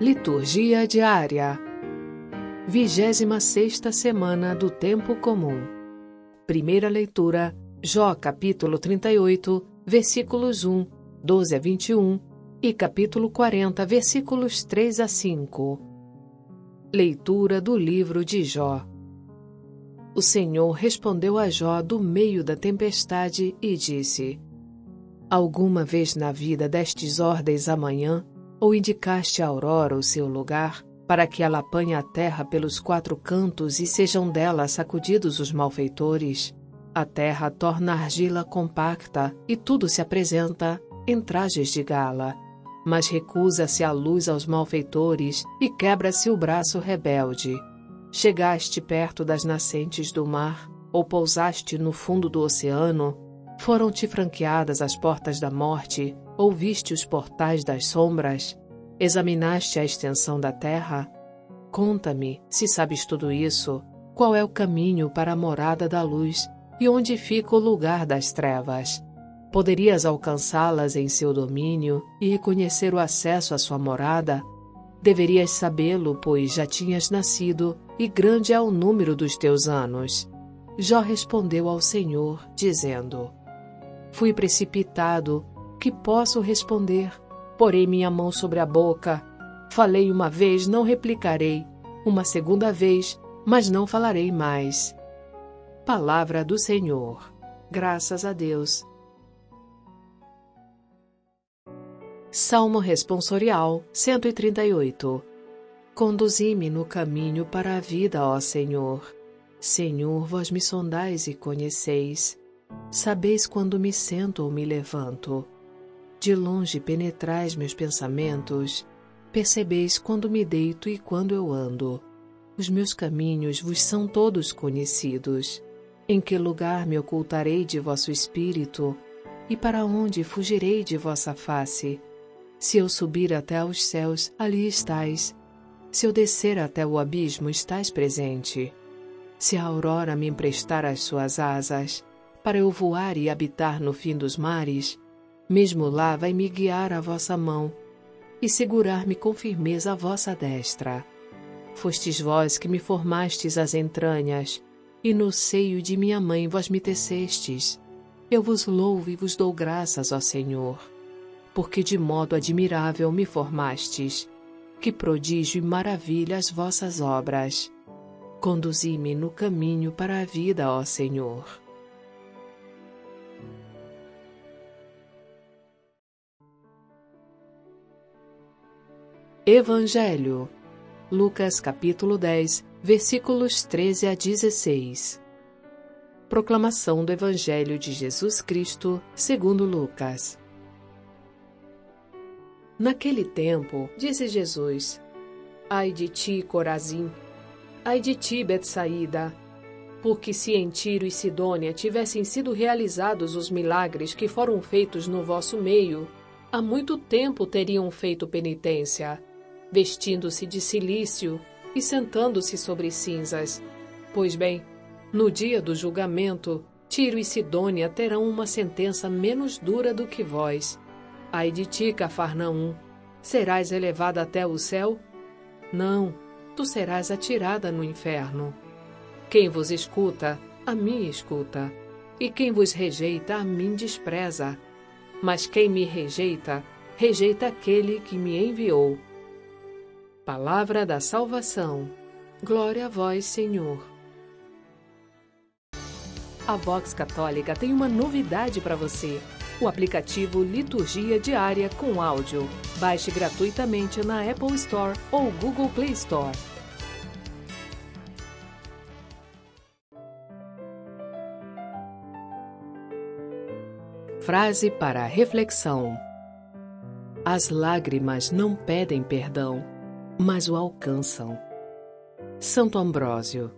Liturgia diária. 26 sexta semana do tempo comum. Primeira leitura: Jó capítulo 38, versículos 1, 12 a 21 e capítulo 40, versículos 3 a 5. Leitura do livro de Jó. O Senhor respondeu a Jó do meio da tempestade e disse: Alguma vez na vida destes ordens amanhã ou indicaste a aurora o seu lugar, para que ela apanhe a terra pelos quatro cantos e sejam dela sacudidos os malfeitores? A terra torna a argila compacta e tudo se apresenta em trajes de gala. Mas recusa-se a luz aos malfeitores e quebra-se o braço rebelde. Chegaste perto das nascentes do mar, ou pousaste no fundo do oceano, foram-te franqueadas as portas da morte, ouviste os portais das sombras, examinaste a extensão da terra? Conta-me, se sabes tudo isso, qual é o caminho para a morada da luz e onde fica o lugar das trevas. Poderias alcançá-las em seu domínio e reconhecer o acesso à sua morada? Deverias sabê-lo, pois já tinhas nascido e grande é o número dos teus anos. Jó respondeu ao Senhor, dizendo: Fui precipitado, que posso responder? Porei minha mão sobre a boca. Falei uma vez, não replicarei. Uma segunda vez, mas não falarei mais. Palavra do Senhor. Graças a Deus. Salmo Responsorial 138 Conduzi-me no caminho para a vida, ó Senhor. Senhor, vós me sondais e conheceis. Sabeis quando me sento ou me levanto. De longe penetrais meus pensamentos. Percebeis quando me deito e quando eu ando. Os meus caminhos vos são todos conhecidos. Em que lugar me ocultarei de vosso espírito? E para onde fugirei de vossa face? Se eu subir até aos céus, ali estais. Se eu descer até o abismo, estais presente. Se a aurora me emprestar as suas asas, para eu voar e habitar no fim dos mares, mesmo lá vai me guiar a vossa mão e segurar-me com firmeza a vossa destra. Fostes vós que me formastes as entranhas, e no seio de minha mãe vós me tecestes. Eu vos louvo e vos dou graças, ó Senhor, porque de modo admirável me formastes. Que prodígio e maravilha as vossas obras. Conduzi-me no caminho para a vida, ó Senhor. Evangelho. Lucas capítulo 10, versículos 13 a 16. Proclamação do Evangelho de Jesus Cristo, segundo Lucas. Naquele tempo, disse Jesus: Ai de ti, Corazim! Ai de ti, Betsaída! Porque se em Tiro e Sidônia tivessem sido realizados os milagres que foram feitos no vosso meio, há muito tempo teriam feito penitência vestindo-se de cilício e sentando-se sobre cinzas. Pois bem, no dia do julgamento, Tiro e Sidônia terão uma sentença menos dura do que vós. Ai de ti, Cafarnaum, serás elevada até o céu? Não, tu serás atirada no inferno. Quem vos escuta, a mim escuta, e quem vos rejeita, a mim despreza. Mas quem me rejeita, rejeita aquele que me enviou. Palavra da salvação. Glória a vós, Senhor. A Vox Católica tem uma novidade para você. O aplicativo Liturgia Diária com áudio. Baixe gratuitamente na Apple Store ou Google Play Store. Frase para reflexão: As lágrimas não pedem perdão mas o alcançam. Santo Ambrósio